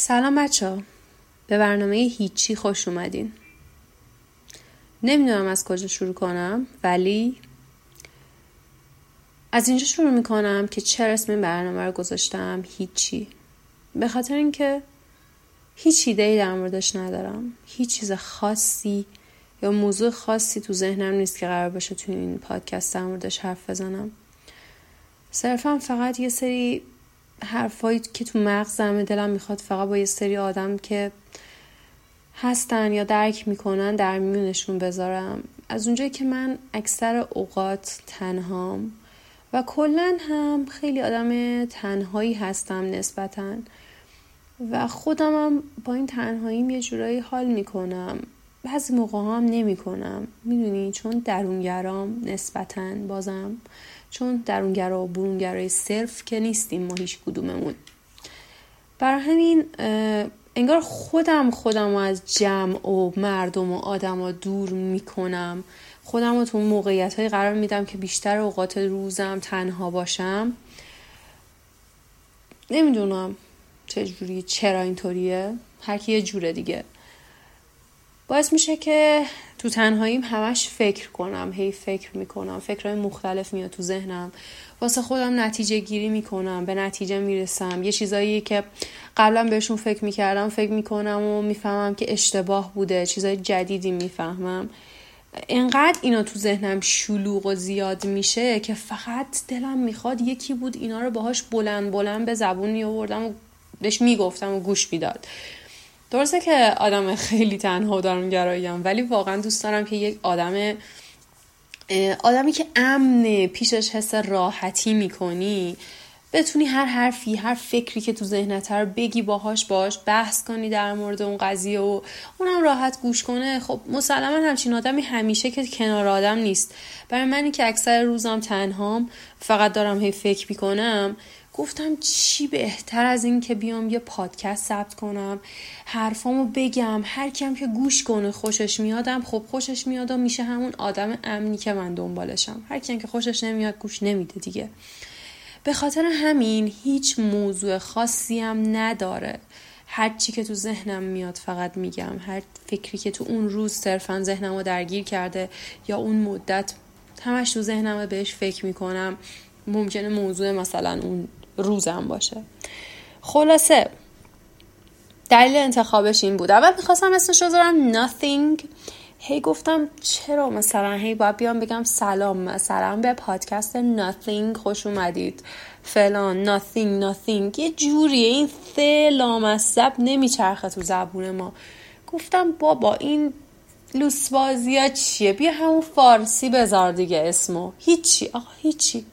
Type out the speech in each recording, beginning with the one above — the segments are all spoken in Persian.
سلام بچه به برنامه هیچی خوش اومدین. نمی‌دونم از کجا شروع کنم ولی از اینجا شروع می‌کنم که چرا اسم این برنامه رو گذاشتم هیچی. به خاطر اینکه هیچ ایده ای در موردش ندارم. هیچ چیز خاصی یا موضوع خاصی تو ذهنم نیست که قرار باشه تو این پادکست در موردش حرف بزنم. صرفا فقط یه سری حرفایی که تو مغزم دلم می‌خواد فقط با یه سری آدم که هستن یا درک می‌کنن در میونشون بذارم. از اونجایی که من اکثر اوقات تنهام و کلا هم خیلی آدم تنهایی هستم نسبتا. و خودم هم با این تنهاییم یه جورایی حال می‌کنم. بعضی موقع هم نمی کنم می‌دونی؟ چون درونگرام نسبتا بازم. چون درونگرا و برونگرای صرف که نیستیم ما هیچ کدوممون. برای همین انگار خودم خودم از جمع و مردم و آدم ها دور می‌کنم. خودم رو تو موقعیت های قرار میدم که بیشتر اوقات روزم تنها باشم. نمی‌دونم چجوری چرا اینطوریه؟ هر کی یه جوره دیگه. باعث میشه که تو تنهاییم همش فکر کنم هی فکر می‌کنم فکرهای مختلف میاد تو ذهنم. واسه خودم نتیجه گیری می‌کنم به نتیجه می‌رسم. یه چیزایی که قبلا بهشون فکر می‌کردم فکر می‌کنم و می‌فهمم که اشتباه بوده چیزای جدیدی می‌فهمم. انقدر اینا تو ذهنم شلوغ و زیاد میشه که فقط دلم می‌خواد یکی بود اینا رو باهاش بلند بلند به زبون میآوردم و بهش می‌گفتم و گوش می‌داد. درسته که آدم خیلی تنها دارم گراییم ولی واقعا دوست دارم که یک آدم آدمی که امنه پیشش حس راحتی می‌کنی بتونی هر حرفی هر فکری که تو ذهنت رو بگی باهاش باش بحث کنی در مورد اون قضیه و اونم راحت گوش کنه. خب مسلما همچین آدمی همیشه که کنار آدم نیست. برای منی که اکثر روزم تنهام فقط دارم هی فکر می‌کنم گفتم چی بهتر از این که بیام یه پادکست ثبت کنم حرفامو بگم هر کیم که گوش کنه خوشش میادم. خب خوشش میادم میشه همون آدم امنی که من دنبالشم. هر کیم که خوشش نمیاد گوش نمیده دیگه. به خاطر همین هیچ موضوع خاصی هم نداره. هر چی که تو ذهنم میاد فقط میگم. هر فکری که تو اون روز صرفا ذهنم رو درگیر کرده یا اون مدت همش تو ذهنم بهش فکر می‌کنم ممکنه موضوع مثلا اون روزم باشه. خلاصه دلیل انتخابش این بود. اول می‌خواستم اسمش بذارم nothing. هی گفتم چرا مثلا هی باید بیام بگم سلام مثلا به پادکست nothing. خوش اومدید. فلان nothing nothing. یه جوریه این ف لامصب نمیچرخه تو زبون ما. گفتم بابا این لوسبازی ها چیه؟ بیا همون فارسی بذار دیگه اسمو. هیچی آقا هیچی.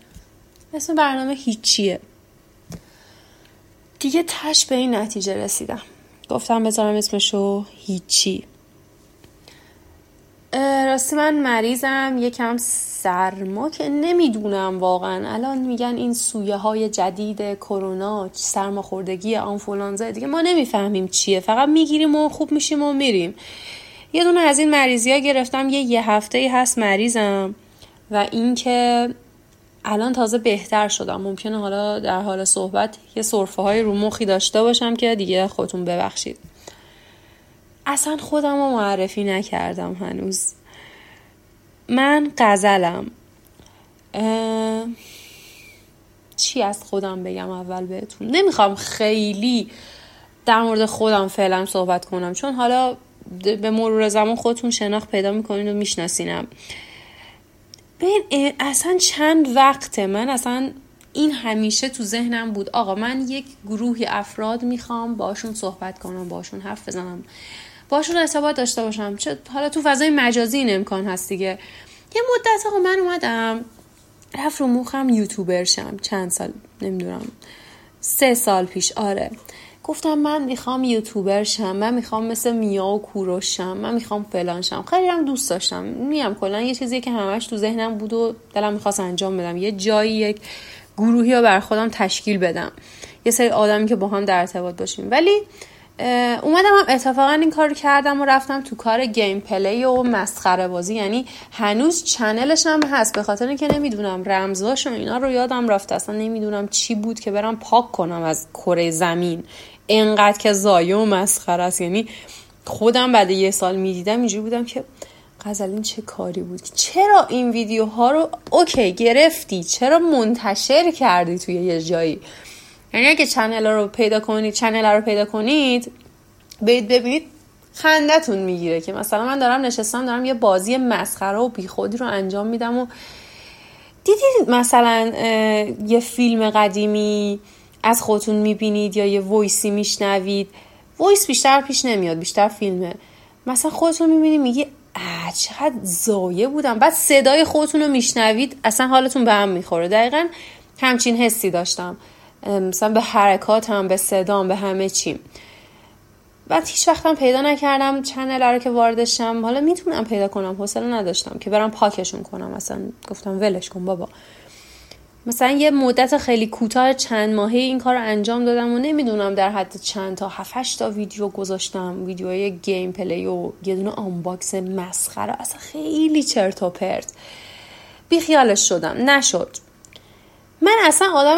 اسم برنامه هیچیه. دیگه تش به این نتیجه رسیدم. گفتم بذارم اسمشو هیچی. راستی من مریضم یکم سرما که نمی‌دونم واقعا. الان میگن این سویه های جدید کرونا سرماخوردگی آنفولانزا دیگه. ما نمی‌فهمیم چیه. فقط می‌گیریم و خوب میشیم و میریم. یه دونه از این مریضی ها گرفتم یه یه هفته هست مریضم. و اینکه الان تازه بهتر شدم. ممکنه حالا در حال صحبت یه صرفه های رو مخی داشته باشم که دیگه خودتون ببخشید. اصلا خودم رو معرفی نکردم هنوز. من قزلم چی از خودم بگم اول بهتون؟ نمی‌خوام خیلی در مورد خودم فعلا صحبت کنم چون حالا به مرور زمان خودتون شناخت پیدا می‌کنین و میشناسینم. ببین اصلا چند وقته؟ من اصلا این همیشه تو ذهنم بود. آقا من یک گروهی افراد می‌خوام باشون صحبت کنم باشون حرف بزنم باشون ارتباط داشته باشم. چه حالا تو فضای مجازی این امکان هست دیگه. یه مدت آقا من اومدم رفت رو مخم یوتیوبر شم چند سال نمی‌دونم سه سال پیش. آره. گفتم من می‌خوام یوتیوبر شم من می‌خوام مثل میا و کوروش شم من می‌خوام فلان شم. خیلی هم دوست داشتم. میگم کلا یه چیزی که همش تو ذهنم بود و دلم می‌خواست انجام بدم. یه جایی یک گروهی رو بر خودم تشکیل بدم. یه سری آدمی که با هم در ارتباط باشیم. ولی اومدم هم اتفاقا این کار کردم و رفتم تو کار گیم پلی و مسخره بازی. یعنی هنوز چنلش هم هست. به خاطر اینکه نمی‌دونم رمزاش و اینا رو یادم رفته. اصلا نمی‌دونم چی بود که برم پاک کنم از کره زمین. انقدر که زایه و مسخره است. یعنی خودم بعد یه سال می‌دیدم اینجوری بودم که غزل این چه کاری بود؟ چرا این ویدیوها رو اوکی گرفتی؟ چرا منتشر کردی توی یه جایی؟ یعنی اگه چنل رو پیدا کنید چنل رو پیدا کنید برید ببینید خندتون می‌گیره که مثلا من دارم نشستم دارم یه بازی مسخره و بیخودی رو انجام میدم و دیدید مثلا یه فیلم قدیمی از خودتون می‌بینید یا یه ویسی میشنوید. ویس بیشتر پیش نمیاد بیشتر فیلمه. مثلا خودتون می‌بینید میگی چقدر زایه بودم. بعد صدای خودتون رو میشنوید اصلا حالتون به هم می‌خوره. دقیقا همچین حسی داشتم. مثلا به حرکاتم به صدام به همه چیم بعد هیچ وقتم پیدا نکردم چنل رو که واردشم. حالا می‌تونم پیدا کنم حوصله نداشتم که برم پاکشون کنم. مثلا گفتم ولش کن بابا. مثلا یه مدت خیلی کوتاه چند ماهی این کار رو انجام دادم و نمی‌دونم در حد چند تا هفتش تا ویدیو گذاشتم. ویدیوهای گیم پلی و یه دونه آنباکس مسخره اصلا خیلی چرت و پرت. بیخیالش شدم. نشد. من اصلا آدم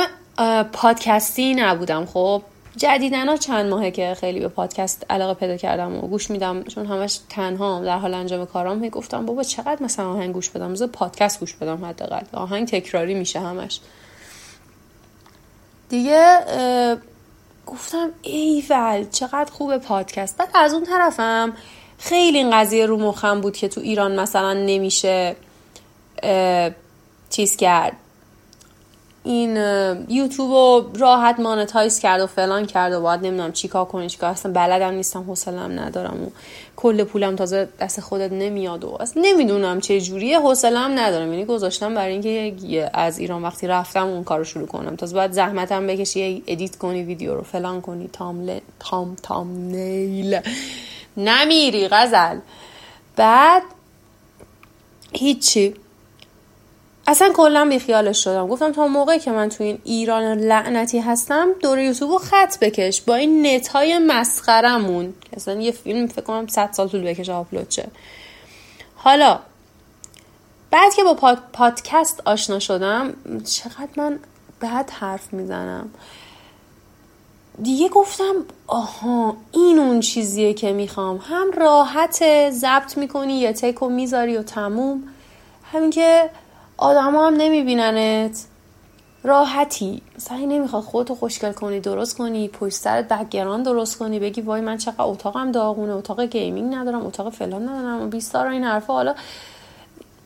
پادکستی نبودم خب. جدیدنا چند ماهه که خیلی به پادکست علاقه پیدا کردم و گوش میدم چون همش تنها در حال انجام کارام می گفتم بابا چقدر مثلا آهنگ گوش بدم؟ مثلا پادکست گوش بدم حداقل. آهنگ تکراری میشه همش. دیگه گفتم ایول چقدر خوبه پادکست. بعد از اون طرفم خیلی این قضیه رو مخم بود که تو ایران مثلا نمیشه چیز کرد. این یوتیوب رو راحت monetize کرد و فلان کرد و باید نمی‌دونم چیکار کنی چیکار اصلا بلدم نیستم حوصلم ندارم و کل پولم تازه دست خودت نمیاد و اصلا نمی‌دونم چه جوریه حوصلم ندارم. یعنی گذاشتم برای اینکه از ایران وقتی رفتم اون کارو شروع کنم. تازه باید زحمتم بکشی edit کنی ویدیو رو فلان کنی. تام تام تام نیل نمیری غزل. بعد هیچی. اصلا کلا بیخیالش شدم. گفتم تا موقعی که من تو این ایران لعنتی هستم دور یوتیوب رو خط بکش. با این نت های مسخرمون اصلا یه فیلم فکر کنم 100 سال طول بکشه آپلود شه. حالا بعد که با پادکست آشنا شدم چقدر من بعد حرف می‌زنم. دیگه گفتم آها این اون چیزیه که می‌خوام. هم راحت ضبط می‌کنی یه take و می‌ذاری و تموم. همین که آدما هم نمیبیننت. راحتی. مثلا نمی‌خواد خودتو خوشگل کنی درست کنی پشت سرت background درست کنی بگی وای من چقدر اتاقم داغونه اتاق gaming ندارم اتاق فلان ندارم و بیسار این حرفا. حالا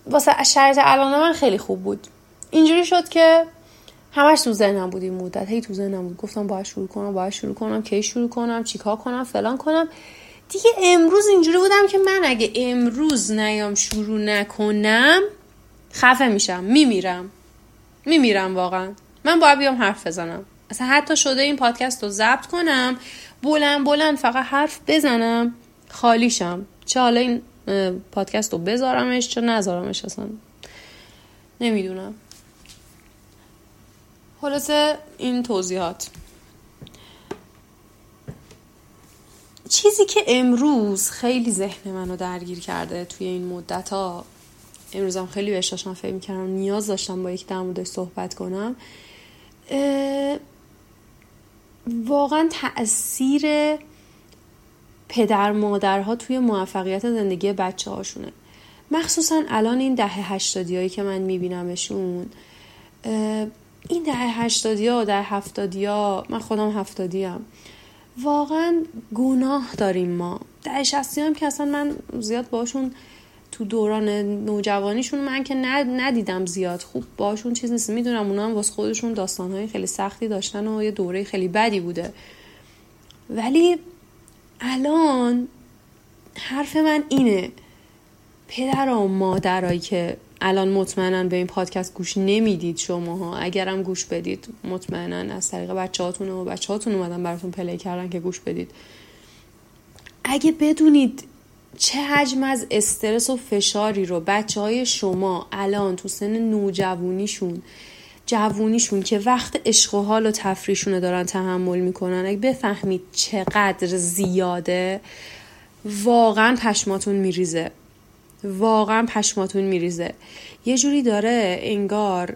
واسه شرط الان من خیلی خوب بود. اینجوری شد که همش تو ذهنم بود این مدت. هی تو ذهنم بود. گفتم باید شروع کنم باید شروع کنم کی شروع کنم چیکار کنم فلان کنم. دیگه امروز اینجوری بودم که من اگه امروز نیام شروع نکنم خفه میشم میمیرم. میمیرم واقعا. من باید بیام حرف بزنم. اصلا حتی شده این پادکست رو ضبط کنم بلند بلند فقط حرف بزنم خالیشم چه حالا این پادکست رو بذارمش چه نذارمش اصلا. نمی‌دونم. خلاصه این توضیحات. چیزی که امروز خیلی ذهن منو درگیر کرده توی این مدت ها امروزم خیلی بهش داشتم فکر می‌کردم نیاز داشتم با یک در صحبت کنم. واقعا تاثیر پدر مادرها توی موفقیت زندگی بچه هاشونه مخصوصا الان این دهه هشتادی هایی که من میبینمشون. این دهه هشتادی ها دهه هفتادی ها من خودم هفتادی هم واقعا گناه داریم ما. دهه شستی هم که اصلا من زیاد باشون تو دوران نوجوانیشون من که ندیدم زیاد. خوب باشون چیز نیست. می‌دونم اونا هم واسه خودشون داستانهای خیلی سختی داشتن و یه دوره خیلی بدی بوده. ولی الان حرف من اینه. پدر و مادرایی که الان مطمئنا به این پادکست گوش نمی‌دید شماها اگرم گوش بدید مطمئنا از طریق بچه هاتون و بچه هاتون اومدن براتون پلی کردن که گوش بدید. اگه بدونید چه حجم از استرس و فشاری رو بچه های شما الان تو سن نوجوونیشون جوونیشون که وقت عشق و حال و تفریشونه دارن تحمل می‌کنن اگه بفهمید چقدر زیاده واقعا پشماتون میریزه. واقعا پشماتون میریزه. یه جوری داره انگار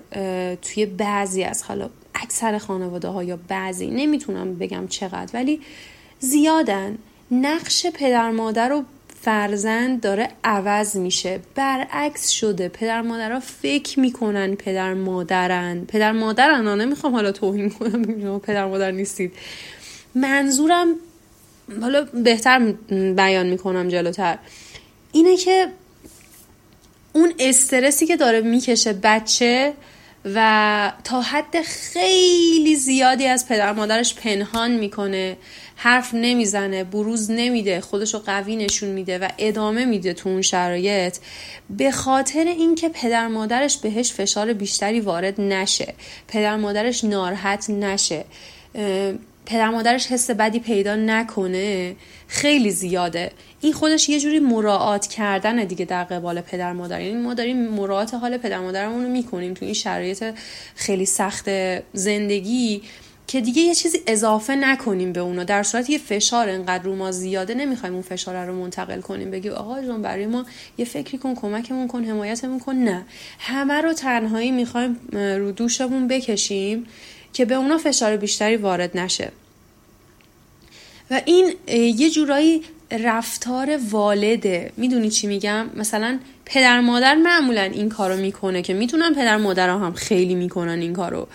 توی بعضی از حالا اکثر خانواده ها یا بعضی نمی‌تونم بگم چقدر ولی زیادن. نقش پدر مادر رو فرزند داره عوض میشه. برعکس شده. پدر مادرها فکر می‌کنن پدر مادرن. پدر مادرن نمی‌خوام حالا توهین کنم پدر مادر نیستید. منظورم حالا بهتر بیان می‌کنم جلوتر. اینه که اون استرسی که داره می‌کشه بچه و تا حد خیلی زیادی از پدر مادرش پنهان می‌کنه. حرف نمی‌زنه بروز نمیده خودشو قوی نشون میده و ادامه میده تو اون شرایط به خاطر اینکه پدر مادرش بهش فشار بیشتری وارد نشه. پدر مادرش ناراحت نشه. پدر مادرش حس بدی پیدا نکنه خیلی زیاده. این خودش یه جوری مراعات کردن دیگه در قبال پدر مادر. یعنی ما داریم مراعات حال پدر مادرمون رو می‌کنیم. تو این شرایط خیلی سخت زندگی که دیگه یه چیزی اضافه نکنیم به اونا. در صورت یه فشار انقدر رو ما زیاده نمی‌خوایم اون فشار رو منتقل کنیم. بگی آقا جون برای ما یه فکری کن کمکمون کن حمایتمون کن. نه. همه رو تنهایی می‌خوایم رو دوشمون بکشیم که به اونا فشار بیشتری وارد نشه. و این یه جورایی رفتار والده. می‌دونی چی میگم؟ مثلا پدر مادر معمولا این کارو می‌کنه که می‌تونن پدر مادر هم خیلی می‌کنن این کارو.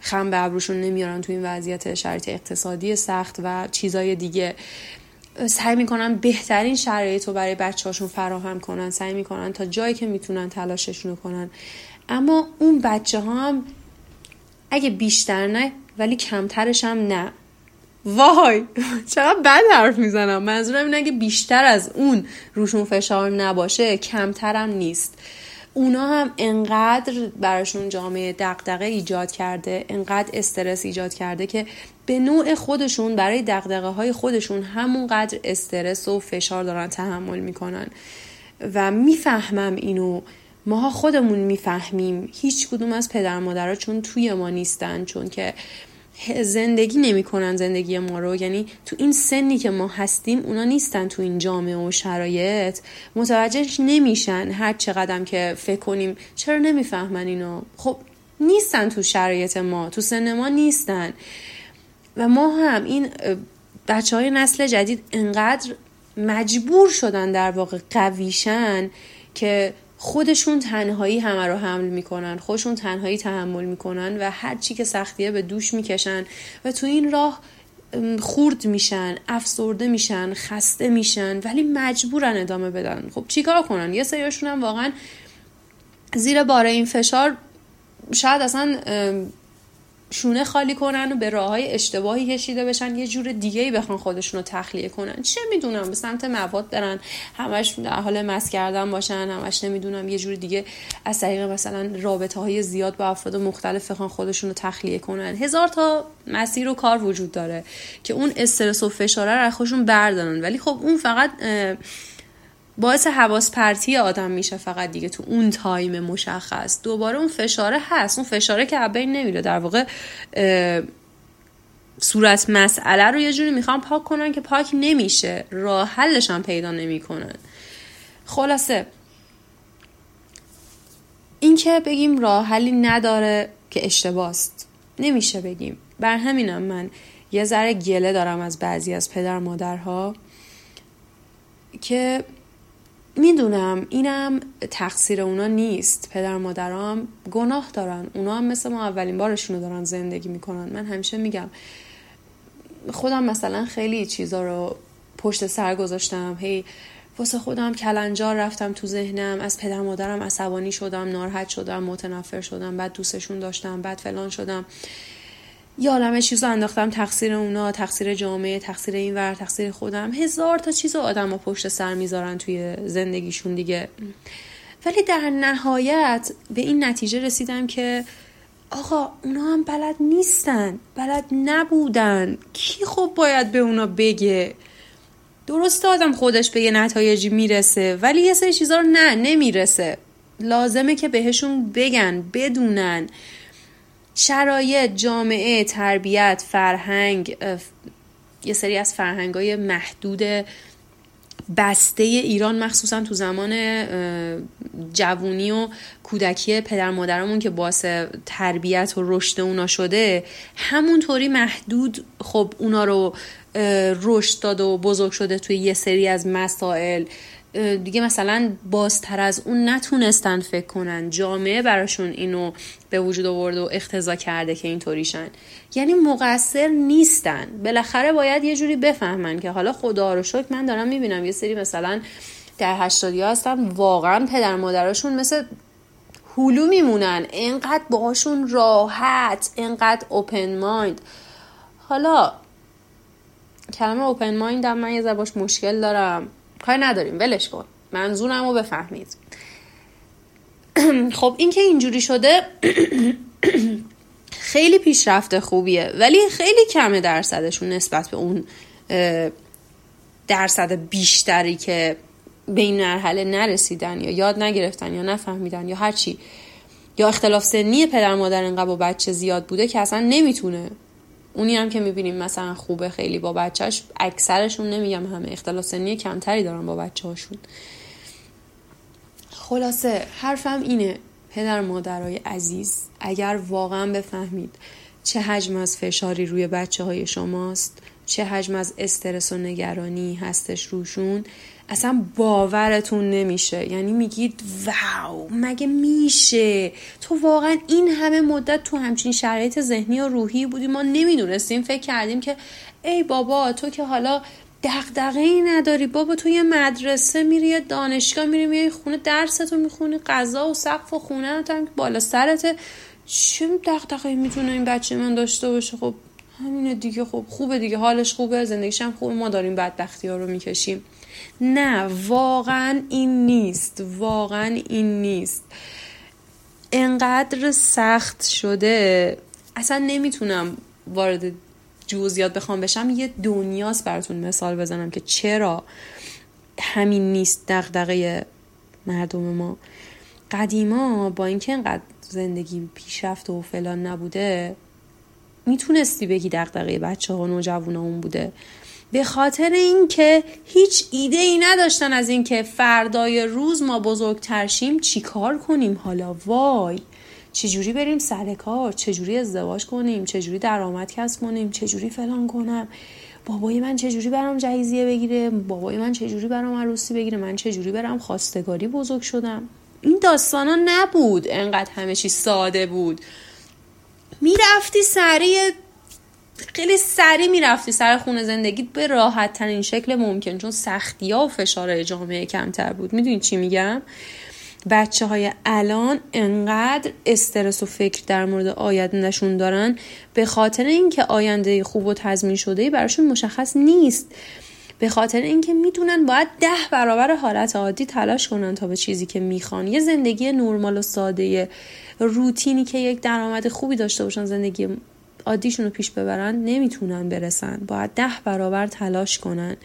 خم به ابروشون نمیارن تو این وضعیت شرایط اقتصادی سخت و چیزای دیگه. سعی می‌کنن بهترین شرایط رو برای بچه هاشون فراهم کنن سعی می‌کنن تا جایی که می‌تونن تلاششون کنن. اما اون بچه ها هم اگه بیشتر نه ولی کمترش هم نه. وای چقدر بد حرف می‌زنم. منظورم اینه اگه بیشتر از اون روشون فشار نباشه کمترم نیست. اونا هم انقدر براشون جامعه دقدقه ایجاد کرده انقدر استرس ایجاد کرده که به نوع خودشون برای دقدقه های خودشون همونقدر استرس و فشار دارن تحمل می‌کنن. و می‌فهمم اینو. ماها خودمون می‌فهمیم. هیچ کدوم از پدر مادرها چون توی ما نیستن چون که زندگی نمی‌کنن زندگی ما رو. یعنی تو این سنی که ما هستیم اونا نیستن تو این جامعه و شرایط. متوجهش نمیشن هر چقدر که فکر کنیم. چرا نمی‌فهمن اینو؟ خب نیستن تو شرایط ما تو سن ما نیستن. و ما هم این بچه های نسل جدید انقدر مجبور شدن در واقع قویشن که خودشون تنهایی همه رو حمل می‌کنن خودشون تنهایی تحمل می‌کنن و هر چی که سختیه به دوش می‌کشن و تو این راه خورد میشن افسرده میشن خسته میشن ولی مجبورن ادامه بدن. خب چیکار کنن؟ یه سریاشون هم واقعا زیر بار این فشار شاید اصلا شونه خالی کنن و به راه های اشتباهی کشیده بشن یه جور دیگه ای بخوان خودشون تخلیه کنن. چه می‌دونم به سمت مواد برن همش در حال مس کردن باشن همش نمی‌دونم یه جور دیگه از طریق مثلا رابطه های زیاد با افراد مختلف بخوان خودشون تخلیه کنن. هزار تا مسیر و کار وجود داره که اون استرس و فشاره رو خودشون بردارن. ولی خب اون فقط باعث حواس پرتی آدم میشه فقط دیگه تو اون تایم مشخص. دوباره اون فشاره هست. اون فشاره که بین نمیره. در واقع صورت مسئله رو یه جوری می‌خوام پاک کنن که پاک نمیشه. راه حلش هم پیدا نمی‌کنن خلاصه این که بگیم راه حلی نداره که اشتباست. نمیشه بگیم. بر همینم من یه ذره گله دارم از بعضی از پدر مادرها که می‌دونم اینم تقصیر اونا نیست. پدر مادرام گناه دارن. اونا هم مثل ما اولین بارشونو دارن زندگی می‌کنن. من همیشه میگم خودم مثلا خیلی چیزا رو پشت سر گذاشتم. هی واسه خودم کلنجار رفتم تو ذهنم. از پدر مادرم عصبانی شدم ناراحت شدم متنفر شدم بعد دوستشون داشتم بعد فلان شدم. یه عالمه چیز رو انداختم تقصیر اونا تقصیر جامعه تقصیر این ور تقصیر خودم. هزار تا چیز رو آدم ها پشت سر می‌ذارن توی زندگیشون دیگه. ولی در نهایت به این نتیجه رسیدم که آقا اونا هم بلد نیستن بلد نبودن. کی خب باید به اونا بگه؟ درست آدم خودش به یه نتایجی می‌رسه ولی یه سری چیزا رو نه نمی‌رسه. لازمه که بهشون بگن بدونن. شرایط جامعه تربیت فرهنگ یه سری از فرهنگ های محدود بسته ایران مخصوصا تو زمان جوونی و کودکی پدر مادرمون که باعث تربیت و رشد اونا شده همونطوری محدود خب اونا رو رشد داد و بزرگ شده توی یه سری از مسائل. دیگه مثلا بازتر از اون نتونستن فکر کنن. جامعه براشون اینو به وجود آورد و اختزا کرده که اینطوریشن. یعنی مقصر نیستن. بالاخره باید یه جوری بفهمن که حالا خدا رو شکر من دارم می‌بینم. یه سری مثلا در هشتادی هستن واقعا پدر مادراشون مثل هلو میمونن. انقدر باشون راحت انقدر اوپن مایند حالا کلمه اوپن مایند من یه باش مشکل دارم. کار نداریم ولش کن. منظورم رو بفهمید. خب این که اینجوری شده خیلی پیشرفت خوبیه ولی خیلی کمه درصدشون نسبت به اون درصد بیشتری که به این مرحله نرسیدن یا یاد نگرفتن یا نفهمیدن یا هرچی. یا اختلاف سنی پدر مادر انقدر با بچه زیاد بوده که اصلا نمی‌تونه اونی هم که می‌بینیم مثلا خوبه خیلی با بچهش اکثرشون نمیگم همه اختلاف سنی کمتری دارن با بچه هاشون خلاصه حرفم اینه پدر مادرای عزیز اگر واقعا بفهمید چه حجم از فشاری روی بچه های شماست چه حجم از استرس و نگرانی هستش روشون اصلا باورتون نمیشه. یعنی میگید واو مگه میشه؟ تو واقعا این همه مدت تو همچین شرایط ذهنی و روحی بودی. ما نمی‌دونستیم فکر کردیم که ای بابا تو که حالا دغدغه ای نداری. بابا تو یه مدرسه میری یه دانشگاه میری میای خونه درستو می‌خونی غذا و سقف و خونه هم بالا سرته. چه دغدغه می‌تونه این بچه من داشته باشه؟ خب همینه دیگه خب خوبه دیگه حالش خوبه زندگیش هم خوبه. ما داریم بدبختی ها رو می‌کشیم. نه واقعا این نیست واقعا این نیست. انقدر سخت شده اصلا نمی‌تونم وارد جزئیات بخوام بشم. یه دنیاست براتون مثال بزنم که چرا همین نیست دغدغه مردم ما. قدیما با اینکه انقدر زندگی پیشرفت و فلان نبوده می‌تونستی بگی دغدغه بچه ها نوجوان اون بوده. به خاطر اینکه هیچ ایده ای نداشتن از اینکه فردای روز ما بزرگتر شیم چیکار کنیم؟ حالا وای. چجوری بریم سر کار؟ چجوری ازدواج کنیم؟ چجوری درآمد کسب کنیم؟ چجوری فلان کنم؟ بابای من چجوری برام جهیزیه بگیره؟ بابای من چجوری برام عروسی بگیره؟ من چجوری برام خواستگاری بزرگ شدم؟ این داستانا نبود انقدر همه چی ساده بود. می‌رفتی سریع خیلی سریع می‌رفتی سر خونه زندگی به راحت ترین شکل ممکن چون سختی ها و فشار جامعه کمتر بود. می‌دونی چی میگم؟ بچه های الان انقدر استرس و فکر در مورد آیندهشون دارن به خاطر اینکه آینده خوب و تضمین شده براشون مشخص نیست. به خاطر اینکه می‌دونن باید ده برابر حالت عادی تلاش کنن تا به چیزی که می‌خوان. یه زندگی نرمال و ساده روتینی که یک درآمد خوبی داشته باشن زندگی عادیشون رو پیش ببرن نمی‌تونن برسن. باید ده برابر تلاش کنن.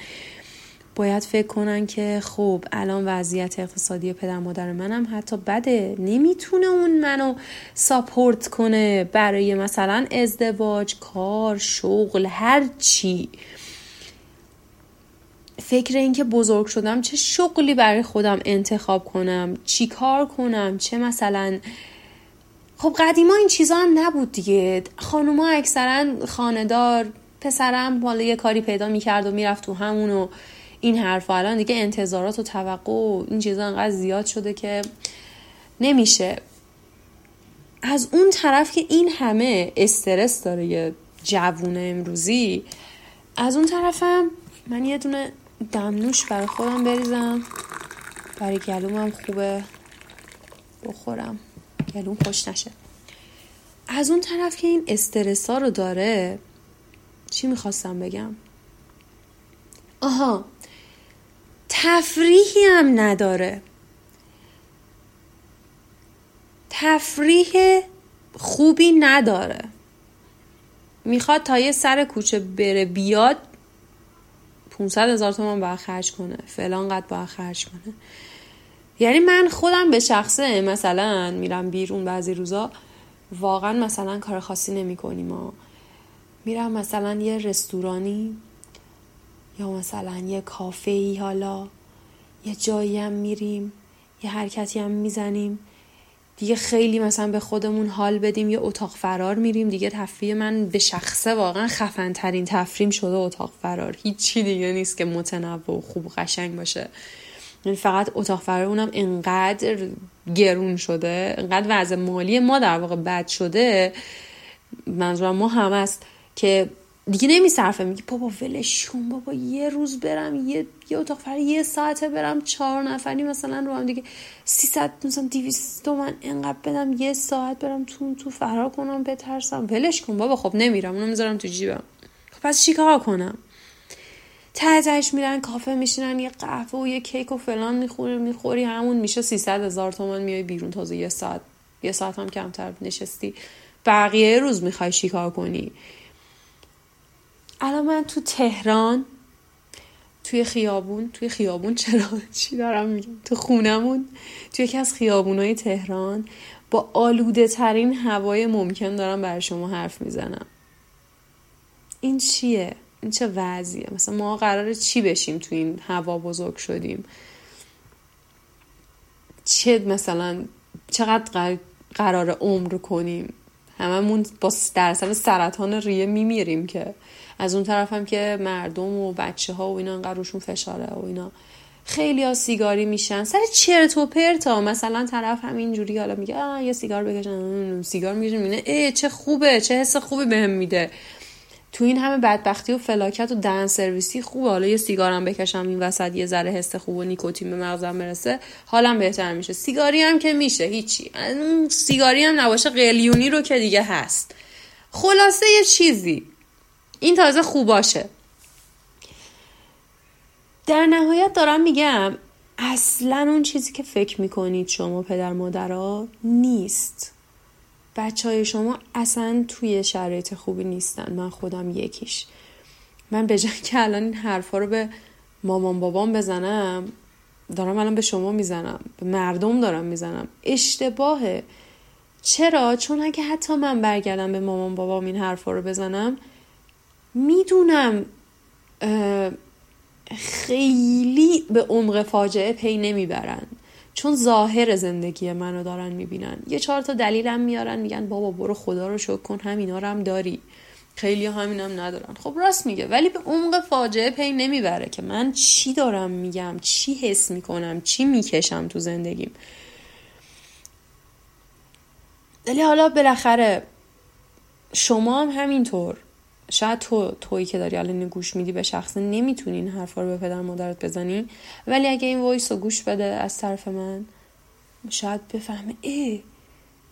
باید فکر کنن که خب الان وضعیت اقتصادی پدر مادر منم حتی بده. نمی‌تونه اون منو ساپورت کنه برای مثلا ازدواج کار شغل هر چی. فکر اینکه بزرگ شدم چه شغلی برای خودم انتخاب کنم چی کار کنم چه مثلا خب قدیما این چیزا هم نبود دیگه. خانوما اکثرا خاندار پسرم حالا یه کاری پیدا می‌کرد و می‌رفت تو همون و این حرف الان دیگه انتظارات و توقع و این چیزا انقدر زیاد شده که نمیشه. از اون طرف که این همه استرس داره یه جوون امروزی از اون طرفم من یه دونه دمنوش برای خودم بریزم. برای گلومم خوبه. بخورم. گلوم خوش نشه. از اون طرف که این استرس ها رو داره چی می‌خواستم بگم؟ آها تفریحی هم نداره. تفریح خوبی نداره. می‌خواد تا یه سر کوچه بره بیاد 500 هزار تومان باید خرج کنه. فلان قد باید خرج کنه. یعنی من خودم به شخصه مثلا میرم بیرون بعضی روزا واقعا مثلا کار خاصی نمی کنیم میرم مثلا یه رستورانی یا مثلا یه کافه ای حالا یه جایی هم میریم یه حرکتی هم می‌زنیم. دیگه خیلی مثلا به خودمون حال بدیم یه اتاق فرار میریم. دیگه تفریح من به شخصه واقعا خفن ترین تفریم شده اتاق فرار. هیچی دیگه نیست که متنوع و خوب و قشنگ باشه. فقط اتاق فرار اونم انقدر گرون شده انقدر وضع مالی ما در واقع بد شده. منظورم ما هم است که دیگه نمیصرفه میگی بابا ولش کن بابا یه روز برم یه یه اتاق فرار یه ساعته برم چهار نفری مثلا رو هم دیگه 300 مثلا 200 تومن انقدر بدم یه ساعت برم تو تو فرار کنم بترسم. ولش کن بابا خب نمیرم اونو می‌ذارم تو جیبم. خب پس چیکار کنم؟ تهتش میرن کافه میشینن یه قهوه و یه کیک و فلان می‌خوری می‌خوری همون میشه 300 هزار تومن میای بیرون تازه یه ساعت یه ساعت هم کمتر نشستی. بقیه روز می‌خوای چیکار کنی؟ الان من تو تهران توی خیابون توی خیابون چرا چی دارم میگم؟ تو خونمون توی یکی از خیابونای تهران با آلوده ترین هوای ممکن دارم برای شما حرف می‌زنم. این چیه؟ این چه وضعیه؟ مثلا ما قراره چی بشیم تو این هوا بزرگ شدیم؟ چه مثلا چقدر قرار عمر کنیم؟ هممون با درصد سرطان ریه میمیریم که از اون طرف هم که مردم و بچه ها و اینا انقدر روشون فشاره و اینا. خیلی ها سیگاری میشن. سر چرت و پرتا مثلا طرف همینجوری حالا میگه آه یه سیگار بکشن. سیگار میگه ای چه خوبه چه حس خوبی بهم میده. تو این همه بدبختی و فلاکت و دهن سرویسی خوبه. حالا یه سیگارم بکشم این وسط یه ذره حس خوب و نیکوتین به مغزم برسه حالم بهتر میشه. سیگاری هم که میشه هیچی. سیگاری هم نباشه قلیونی رو که دیگه هست. خلاصه یه چیزی. این تازه خوباشه در نهایت دارم میگم اصلا اون چیزی که فکر می‌کنید شما پدر مادرها نیست. بچه های شما اصلا توی شرایط خوبی نیستن. من خودم یکیش. من به جای که الان این حرفا رو به مامان بابام بزنم دارم الان به شما می‌زنم. به مردم دارم می‌زنم. اشتباهه. چرا؟ چون اگه حتی من برگردم به مامان بابام این حرفا رو بزنم می‌دونم خیلی به عمق فاجعه پی نمی‌برن. چون ظاهر زندگی منو دارن می‌بینن. یه چهار تا دلیلم میارن میگن بابا برو خدا رو شکر کن همینا رو هم داری. خیلی همینم ندارن. خب راست میگه ولی به عمق فاجعه پی نمی‌بره که من چی دارم میگم چی حس می‌کنم چی می‌کشم تو زندگیم. ولی حالا بالاخره شما هم همینطور. شاید تو تویی که داری الان گوش میدی به شخص نمی‌تونی این حرفا رو به پدر مادرت بزنی. ولی اگه این voice رو گوش بده از طرف من شاید بفهمه ای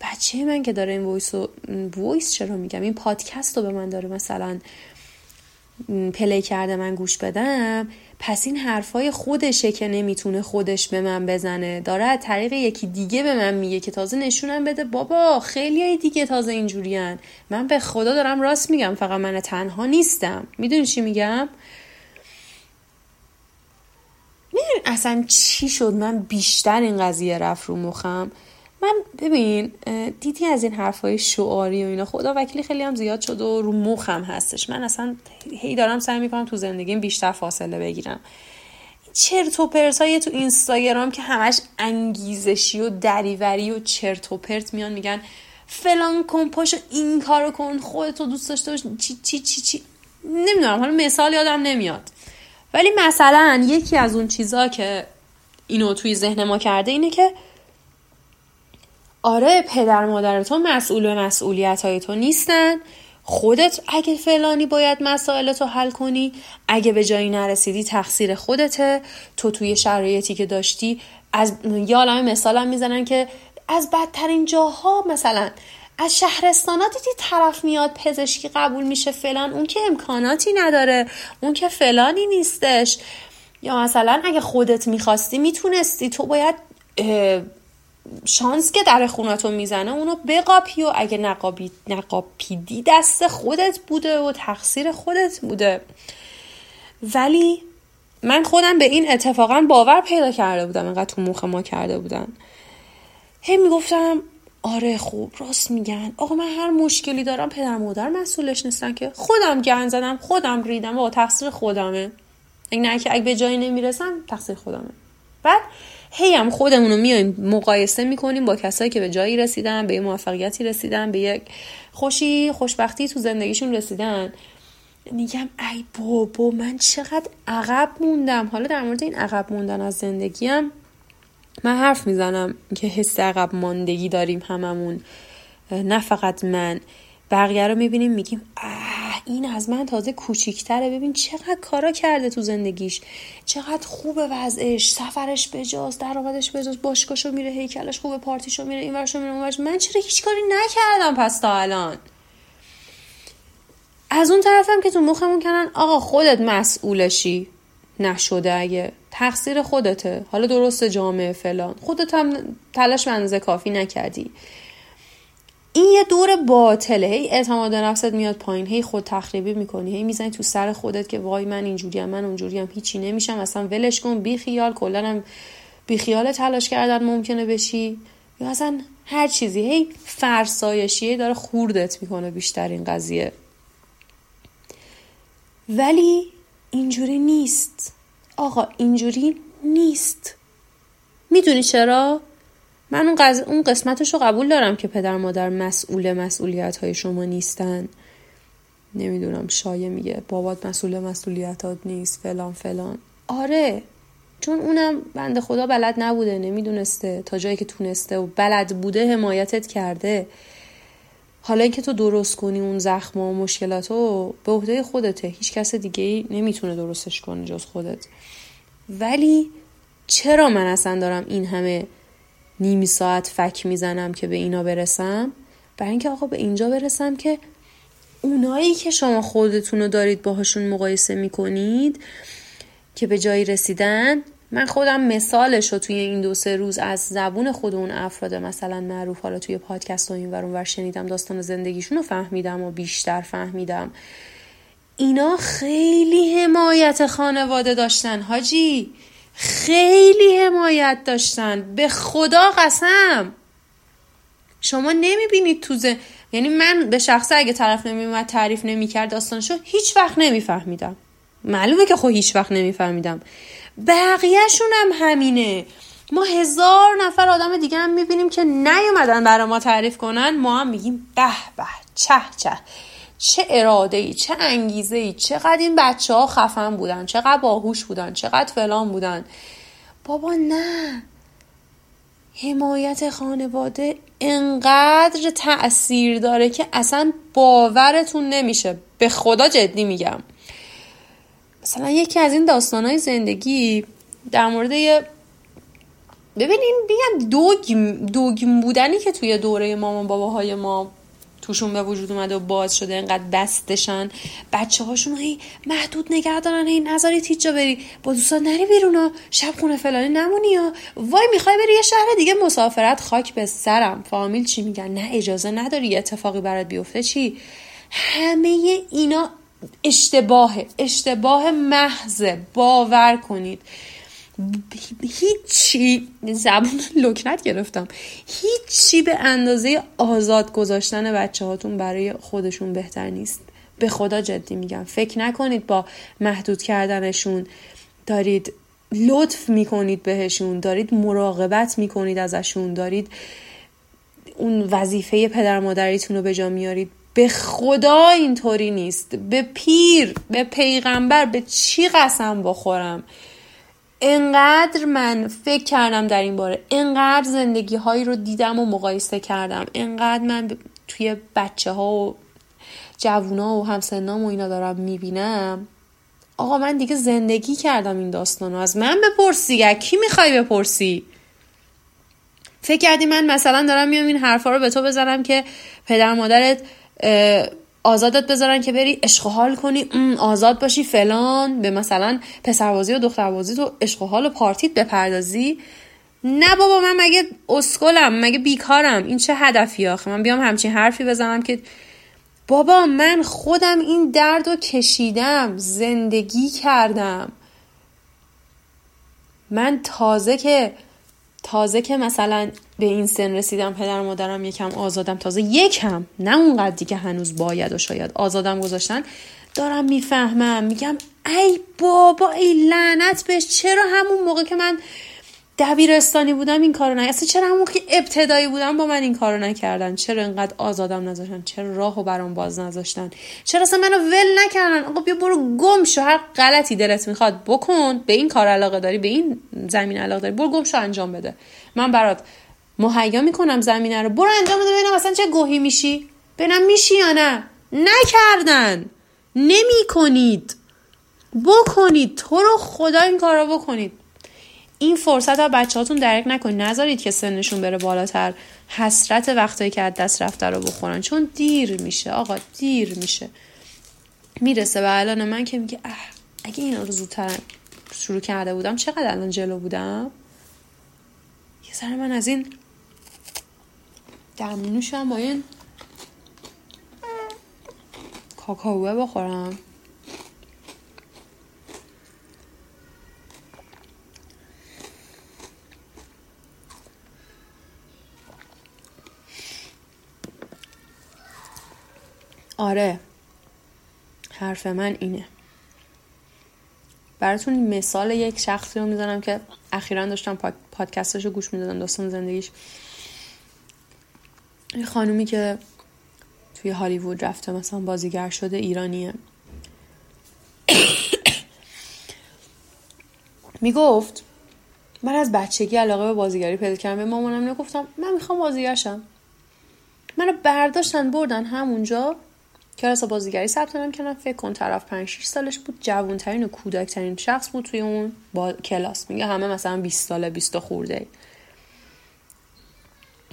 بچه من که داره این voice رو voice چرا میگم؟ این پادکست رو به من داره مثلا play کرده من گوش بدم پس این حرفای خودشه که نمی‌تونه خودش به من بزنه. داره از طریق یکی دیگه به من میگه که تازه نشونم بده. بابا خیلی های دیگه تازه اینجورین من به خدا دارم راست میگم فقط من تنها نیستم. می‌دونی چی میگم؟ می‌دونی اصلا چی شد؟ من بیشتر این قضیه رفت رو مخم. من ببین دیدی از این حرفای شعاری و اینا خدا وکیلی خیلی هم زیاد شد و رو مخم هستش. من اصلا هی دارم سعی می‌کنم تو زندگیم بیشتر فاصله بگیرم. چرت و پرت های تو اینستاگرام که همش انگیزشی و دریوری و چرت و پرت میان میگن فلان کن پاشو این کارو کن خودتو دوست داشته باش چی چی چی چی. نمی‌دونم حالا مثال یادم نمیاد. ولی مثلا یکی از اون چیزا که اینو توی ذهن ما کرده اینه که آره پدر مادر تو مسئول مسئولیت های تو نیستن. خودت اگه فلانی باید مسائل تو حل کنی اگه به جایی نرسیدی تقصیر خودته. تو توی شرایطی که داشتی از یه عالم مثالم می‌زنن که از بدترین جاها مثلا از شهرستانات دیدی طرف میاد پزشکی قبول میشه فلان اون که امکاناتی نداره اون که فلانی نیستش. یا مثلا اگه خودت می‌خواستی می‌تونستی تو باید شانس که در خونتو می‌زنه اونو بقاپی و اگه نقابی نقاپیدی دست خودت بوده و تقصیر خودت بوده. ولی من خودم به این اتفاقا باور پیدا کرده بودم اینقدر تو مخ ما کرده بودن. هی می‌گفتم آره خوب راست میگن. آقا من هر مشکلی دارم پدر مادر مسئولش نیستن که. خودم گن زدم خودم ریدم. و تقصیر خودمه. اگه نه که اگه به جایی نمی‌رسم تقصیر خودمه. بعد هی هم خودمون رو میایم مقایسه می‌کنیم با کسایی که به جایی رسیدن به یه موفقیتی رسیدن به یک خوشی خوشبختی تو زندگیشون رسیدن. میگم ای بابا من چقدر عقب موندم. حالا در مورد این عقب موندن از زندگیم من حرف می‌زنم که حس عقب ماندگی داریم هممون. نه فقط من. بقیه رو می‌بینیم میگیم اه این از من تازه کوچیکتره. ببین چقدر کارا کرده تو زندگیش. چقدر خوبه وضعش. سفرش بجاست درآمدش بجاست باشگاهشو میره هیکلش خوبه پارتیشو میره این ورشو میره اون من چرا هیچ کاری نکردم پس تا الان؟ از اون طرفم که تو مخمون کنن آقا خودت مسئولشی. نشده اگه. تقصیر خودته. حالا درست جامعه فلان. خودت هم تلاش به کافی نکردی. این یه دور باطله. هی اعتماد نفست میاد پایین. هی خود تخریبی می‌کنی. هی می‌زنی تو سر خودت که وای من اینجوریم من اونجوریم هیچی نمیشم. اصلا ولش کن. بی خیال. کلا هم بی خیال تلاش کردن ممکنه بشی. یا اصلا هر چیزی. هی فرسایشیه داره خوردت می‌کنه بیشتر این قضیه. ولی اینجوری نیست. آقا اینجوری نیست. می‌دونی چرا؟ من اون, قز... اون قسمتش رو قبول دارم که پدر مادر مسئول مسئولیت های شما نیستن. نمی‌دونم شایه میگه بابات مسئول مسئولیتات نیست فلان فلان. آره چون اونم بند خدا بلد نبوده نمی‌دونسته. تا جایی که تونسته و بلد بوده حمایتت کرده. حالا اینکه تو درست کنی اون زخم و مشکلات رو به عهده خودته. هیچ کس دیگه ای نمی‌تونه درستش کنه جز خودت. ولی چرا من اصلا دارم این همه نیمی ساعت فک می‌زنم که به اینا برسم. برای اینکه آقا به اینجا برسم که اونایی که شما خودتون رو دارید باهاشون مقایسه می‌کنید که به جایی رسیدن من خودم مثالش رو توی این دو سه روز از زبون خود اون افراد مثلا معروف حالا توی پادکست و این ور شنیدم داستان زندگیشون رو فهمیدم و بیشتر فهمیدم. اینا خیلی حمایت خانواده داشتن حاجی. خیلی حمایت داشتن. به خدا قسم. شما نمی‌بینید تو زن... یعنی من به شخصه اگه طرف نمیومد تعریف نمی‌کرد داستانشو هیچ وقت نمیفهمیدم. معلومه که خب هیچ وقت نمیفهمیدم. بقیهشون هم همینه. ما هزار نفر آدم دیگه هم می‌بینیم که نیومدن برای ما تعریف کنن. ما هم میگیم به به چه چه. چه اراده ای چه انگیزه ای چقدر این بچه ها خفن بودن چقدر باهوش بودن چقدر فلان بودن. بابا نه. حمایت خانواده انقدر تاثیر داره که اصلا باورتون نمیشه. به خدا جدی میگم. مثلا یکی از این داستانهای زندگی در مورد یه ببینین بیان دوگم دوگم بودنی که توی دوره مامان باباهای ما توشون به وجود اومده و باز شده انقدر بستشن. بچه هاشون هی محدود نگه دارن هی نذارید هیچ جا بری. با دوستان نری بیرون ها شب خونه فلانی نمونی ها وای می‌خوای بری یه شهر دیگه مسافرت. خاک به سرم. فامیل چی میگن؟ نه اجازه نداری. یه اتفاقی برات بیفته. چی؟ همه اینا اشتباهه. اشتباه محضه. باور کنید. هیچی زبون لکنت گرفتم. هیچی به اندازه آزاد گذاشتن بچه هاتون برای خودشون بهتر نیست. به خدا جدی میگم. فکر نکنید با محدود کردنشون دارید لطف می‌کنید بهشون دارید مراقبت می‌کنید ازشون دارید اون وظیفه پدر مادریتون رو به جا میارید. به خدا اینطوری نیست. به پیر به پیغمبر به چی قسم بخورم؟ انقدر من فکر کردم در این باره انقدر زندگی هایی رو دیدم و مقایسه کردم انقدر من توی بچه ها و جوونا و همسنام و اینا دارم می‌بینم. آقا من دیگه زندگی کردم این داستانو. از من بپرسی کی می‌خوای بپرسی؟ فکر کردی من مثلا دارم میام این حرفا رو به تو بزنم که پدر مادرت آزادت بذارن که بری عشق حال کنی آزاد باشی فلان به مثلا پسربازی و دختربازی تو عشق و حال و پارتیت بپردازی. نه بابا من مگه اسکلم مگه بیکارم؟ این چه هدفی آخه؟ من بیام همچین حرفی بزنم که بابا من خودم این درد رو کشیدم زندگی کردم. من تازه که تازه که مثلا به این سن رسیدم پدر مادرم یکم آزادم تازه. یکم نه اونقدری که هنوز باید و شاید آزادم گذاشتن. دارم می‌فهمم میگم ای بابا ای لعنت بهش. چرا همون موقع که من دبیرستانی بودم این کارو اصلا چرا همون که ابتدایی بودم با من این کارو نکردن؟ چرا اینقدر آزادم نذاشتن؟ چرا راهو برام باز نذاشتن؟ چرا اصلا منو ول نکردن؟ آقا بیا برو گم شو. هر غلطی دلت می‌خواد بکن. به این کار علاقه داری به این زمین علاقه داری. برو گم شو انجام بده. من برات مهیا می‌کنم زمینه رو. برو انجام بده ببینم اصلا چه گوهی میشی. ببینم میشی یا نه. نکردن. نمی‌کنید. بکنید. تو رو خدا این کار رو بکنید. این فرصت ها بچه هاتون درک نکنید. نذارید که سنشون بره بالاتر. حسرت وقتایی که از دست رفته رو بخورن. چون دیر میشه. آقا دیر میشه. می‌رسه به الان من که میگه اه اگه این رو زودتر شروع کرده بودم چقدر الان جلو بودم؟ یه سر من از این دمنوشم با این کاکاوه بخورم. آره حرف من اینه. براتون مثال یک شخصی رو می‌زنم که اخیرا داشتم پادکستش رو گوش می‌دادم داستان زندگیش. یه خانومی که توی هالیوود رفته مثلا بازیگر شده ایرانیه. می‌گفت من از بچگی علاقه به بازیگری پیدا کردم. به مامانم نگفتم من می‌خوام بازیگرشم منو برداشتن بردن همونجا. کلاس بازیگری ثبت نام کردم. فکر کن طرف 5 6 سالش بود. جوانترین و کودکترین شخص بود توی اون با کلاس. میگه همه مثلا 20 ساله 20 خورده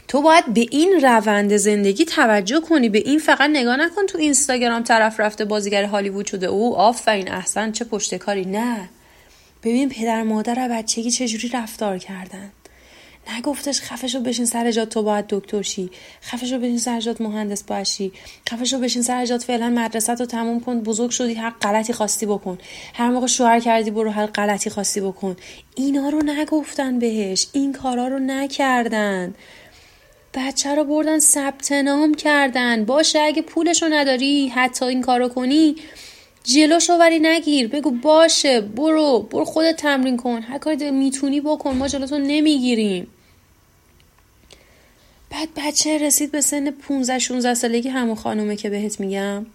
تو باید به این روند زندگی توجه کنی. به این فقط نگاه نکن تو اینستاگرام طرف رفته بازیگر هالیوود شده. او آفرین احسن چه پشتکاری نه. ببین پدر مادر بچگی چجوری رفتار کردن؟ نگفتش خفشو بشین سر جات تو باید دکتر شی. خفشو بشین سر جات مهندس باشی خفشو بشین سر جات فعلا مدرسه رو تموم کن. بزرگ شدی هر غلطی خواستی بکن. هر موقع شوهر کردی برو هر غلطی خواستی بکن. اینا رو نگفتن بهش. این کارا رو نکردن. بچه رو بردن ثبت نام کردن. باشه اگه پولشو نداری حتی این کارو کنی جلوشو ولی نگیر. بگو باشه برو برو خودت تمرین کن. هر کاری می‌تونی بکن ما جلوتو نمی‌گیریم. بعد بچه رسید به سن 15 16 سالگی همون خانومه که بهت میگم.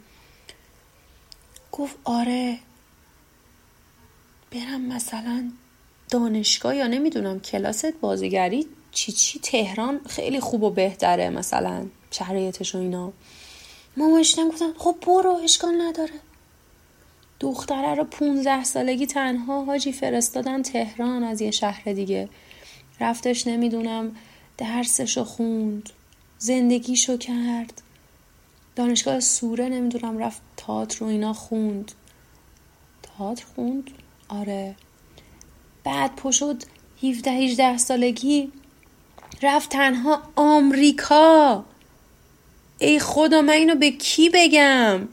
گفت آره برم مثلا دانشگاه یا نمی‌دونم کلاست بازیگری چی چی تهران خیلی خوب و بهتره مثلا شرایطش و اینا. مامانشتم گفتم خب برو اشکال نداره. دختره رو 15 سالگی تنها حاجی فرستادن تهران از یه شهر دیگه. رفتش نمی‌دونم درسشو خوند زندگیشو کرد. دانشگاه سوره نمی‌دونم رفت تئاتر رو اینا خوند. تئاتر خوند؟ آره. بعد پشد 17 18 سالگی رفت تنها آمریکا. ای خدا من اینو به کی بگم؟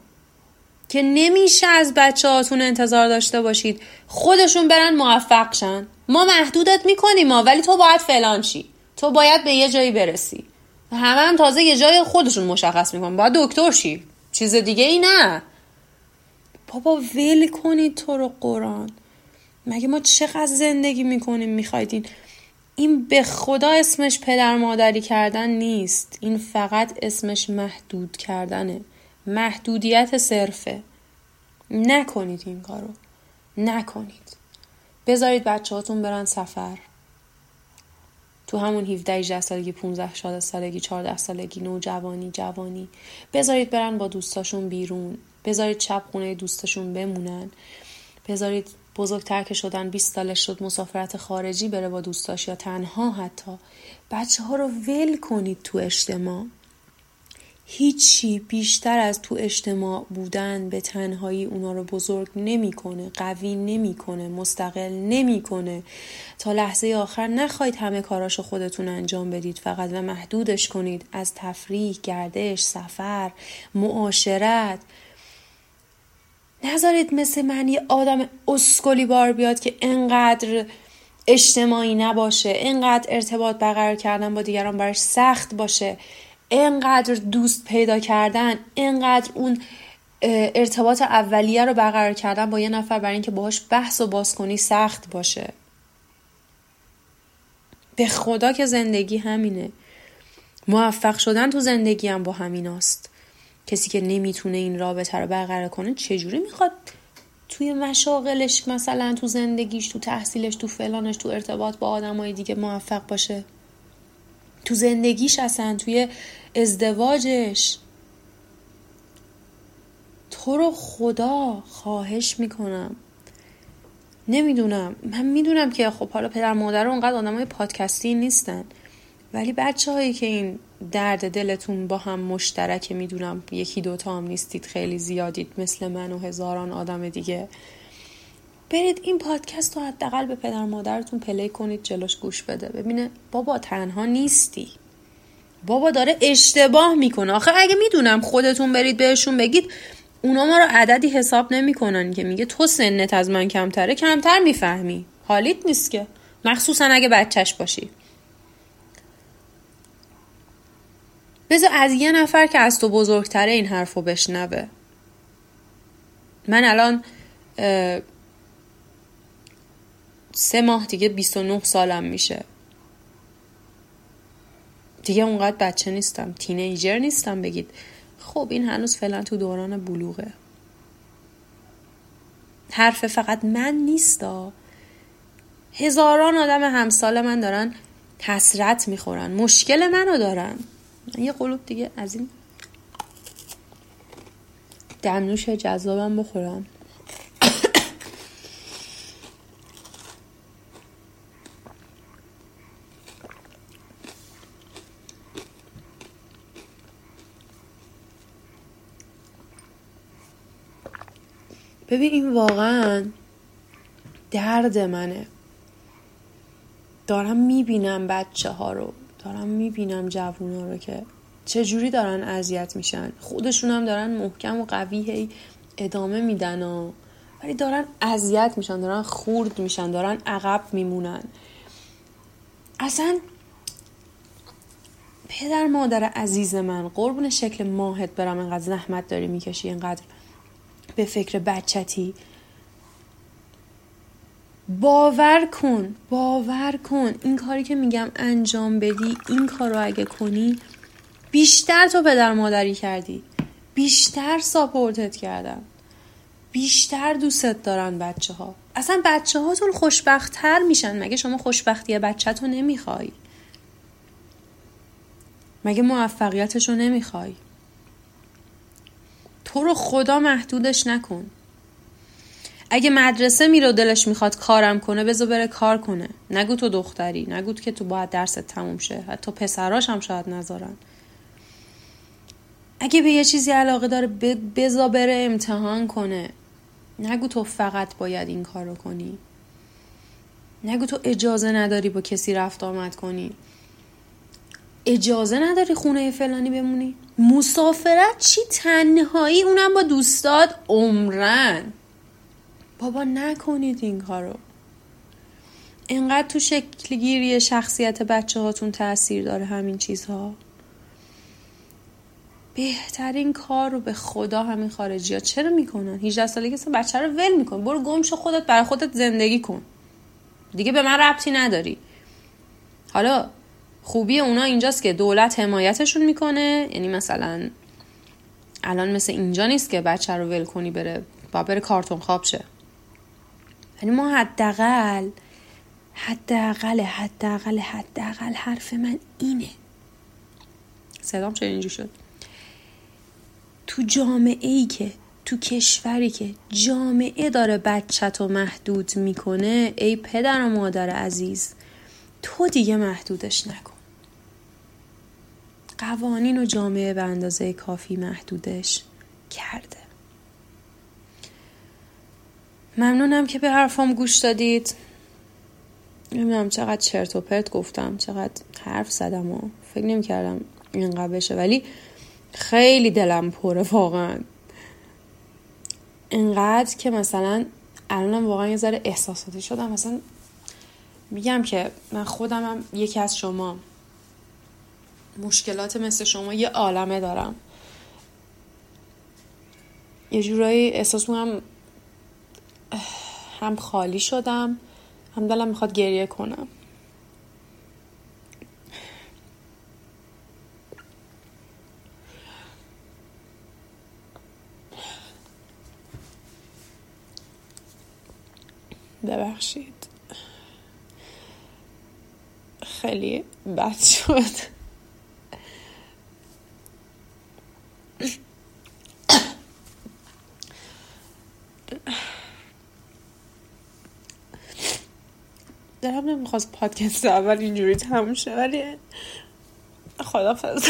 که نمیشه از بچه هاتون انتظار داشته باشید. خودشون برن موفق شن. ما محدودت می‌کنیم ما ولی تو باید فلان چی تو باید به یه جایی برسی. همه هم تازه یه جای خودشون مشخص می‌کنن. باید دکتر شی. چیز دیگه ای نه. بابا ول کنید تو رو قرآن. مگه ما چقدر زندگی می‌کنیم؟ می‌خواید این به خدا اسمش پدر مادری کردن نیست. این فقط اسمش محدود کردنه. محدودیت صرفه. نکنید این کارو. نکنید. بذارید بچه هاتون برن سفر. تو همون 17 18 سالگی 15 16 سالگی 14 سالگی نوجوانی جوانی. بذارید برن با دوستاشون بیرون. بذارید چپ خونه دوستشون بمونن. بذارید بزرگتر که شدن 20 سالش شد مسافرت خارجی بره با دوستاش یا تنها حتی. بچه ها رو ول کنید تو اجتماع. هیچی بیشتر از تو اجتماع بودن به تنهایی اونا رو بزرگ نمی‌کنه قوی نمی‌کنه مستقل نمی‌کنه. تا لحظه آخر نخواهید همه کاراشو خودتون انجام بدید. فقط و محدودش کنید از تفریح گردش سفر معاشرت. نذارید مثل من یه آدم اسکلی بار بیاد که انقدر اجتماعی نباشه انقدر ارتباط برقرار کردن با دیگران براش سخت باشه انقدر دوست پیدا کردن انقدر اون ارتباط اولیه رو برقرار کردن با یه نفر برای اینکه باهاش بحث و باز کنی سخت باشه. به خدا که زندگی همینه. موفق شدن تو زندگی هم با همیناست کسی که نمی‌تونه این رابطه رو برقرار کنه چجوری می‌خواد توی مشاغلش مثلا تو زندگیش تو تحصیلش تو فلانش تو ارتباط با آدمای دیگه موفق باشه؟ تو زندگیش اصلا توی ازدواجش؟ تو رو خدا خواهش می‌کنم. نمی‌دونم. من می‌دونم که خب حالا پدر مادر اونقدر آدم های پادکستی نیستن. ولی بچه هایی که این درد دلتون با هم مشترکه می‌دونم یکی دوتا هم نیستید خیلی زیادید مثل من و هزاران آدم دیگه. برید این پادکست رو حداقل به پدر مادرتون پلی کنید جلوش گوش بده. ببینه بابا تنها نیستی. بابا داره اشتباه می‌کنه. آخه اگه می‌دونم خودتون برید بهشون بگید اونا ما رو عددی حساب نمی‌کنن که. میگه تو سنت از من کمتره کمتر می‌فهمی. حالیت نیست که. مخصوصا اگه بچهش باشی. بذار از یه نفر که از تو بزرگتره این حرف رو بشنوه. من الان سه ماه دیگه 29 سالم میشه. دیگه اونقدر بچه نیستم تینیجر نیستم بگید. خب این هنوز فعلا تو دوران بلوغه. حرف فقط من نیستا. هزاران آدم همسال من دارن حسرت می‌خورن مشکل منو دارن. یه قلوب دیگه از این دمنوش جذابم بخورم. ببین این واقعا درد منه. دارم می‌بینم بچه ها رو. دارم می‌بینم جوونا رو که چجوری دارن اذیت میشن. خودشون هم دارن محکم و قوی هی ادامه میدن و ولی دارن اذیت میشن دارن خورد میشن دارن عقب میمونن. اصلا پدر مادر عزیز من قربون شکل ماهت برم انقدر زحمت داری می‌کشی انقدر به فکر بچتی. باور کن باور کن. این کاری که میگم انجام بدی این کار رو اگه کنی بیشتر تو پدر مادری کردی. بیشتر ساپورتت کردن بیشتر دوستت دارن بچه ها اصلا بچه هاتون خوشبختتر میشن. مگه شما خوشبختی بچه تو نمی‌خوای؟ مگه موفقیتش رو نمی‌خوای؟ تو رو خدا محدودش نکن. اگه مدرسه میره و دلش می‌خواد کارم کنه بذار بره کار کنه. نگو تو دختری نگو که تو باید درست تموم شه. حتی پسراش هم شاید نذارن. اگه به یه چیزی علاقه داره بذار بره امتحان کنه. نگو تو فقط باید این کار رو کنی. نگو تو اجازه نداری با کسی رفت آمد کنی. اجازه نداری خونه فلانی بمونی. مسافرت چی؟ تنهایی اونم با دوستاد عمرن. بابا نکنید این کارو. انقدر تو شکلگیری شخصیت بچه هاتون تاثیر داره همین چیزها. بهترین کار رو به خدا همین خارجی ها چرا می‌کنن؟ 18 سالگی که بچه رو ول میکن. برو گم شو خودت برای خودت زندگی کن. دیگه به من ربطی نداری. حالا خوبی اونا اینجاست که دولت حمایتشون می‌کنه. یعنی مثلا الان مثل اینجا نیست که بچه رو ول کنی بره با بره کارتون خواب شه. یعنی ما حداقل حداقل حداقل حداقل حرف من اینه. صدام چه اینجور شد؟ تو جامعه ای که تو کشوری که جامعه داره بچت رو محدود می‌کنه ای پدر و مادر عزیز تو دیگه محدودش نکن. قوانین و جامعه به اندازه کافی محدودش کرده. ممنونم که به حرفام گوش دادید. نمی‌دونم چقدر چرت و پرت گفتم چقدر حرف زدم و فکر نمی کردم اینقدر بشه ولی خیلی دلم پره واقعا. انقدر که مثلا الانم واقعا یه ذره احساساتی شدم. مثلا میگم که من خودمم یکی از شما. مشکلات مثل شما یه عالمه دارم. یه جورایی احساس می‌کنم هم خالی شدم هم دلم می‌خواد گریه کنم. ببخشید. خیلی بد شد. دلم نمی‌خواست پادکست اول اینجوری تموم شه ولی خدافز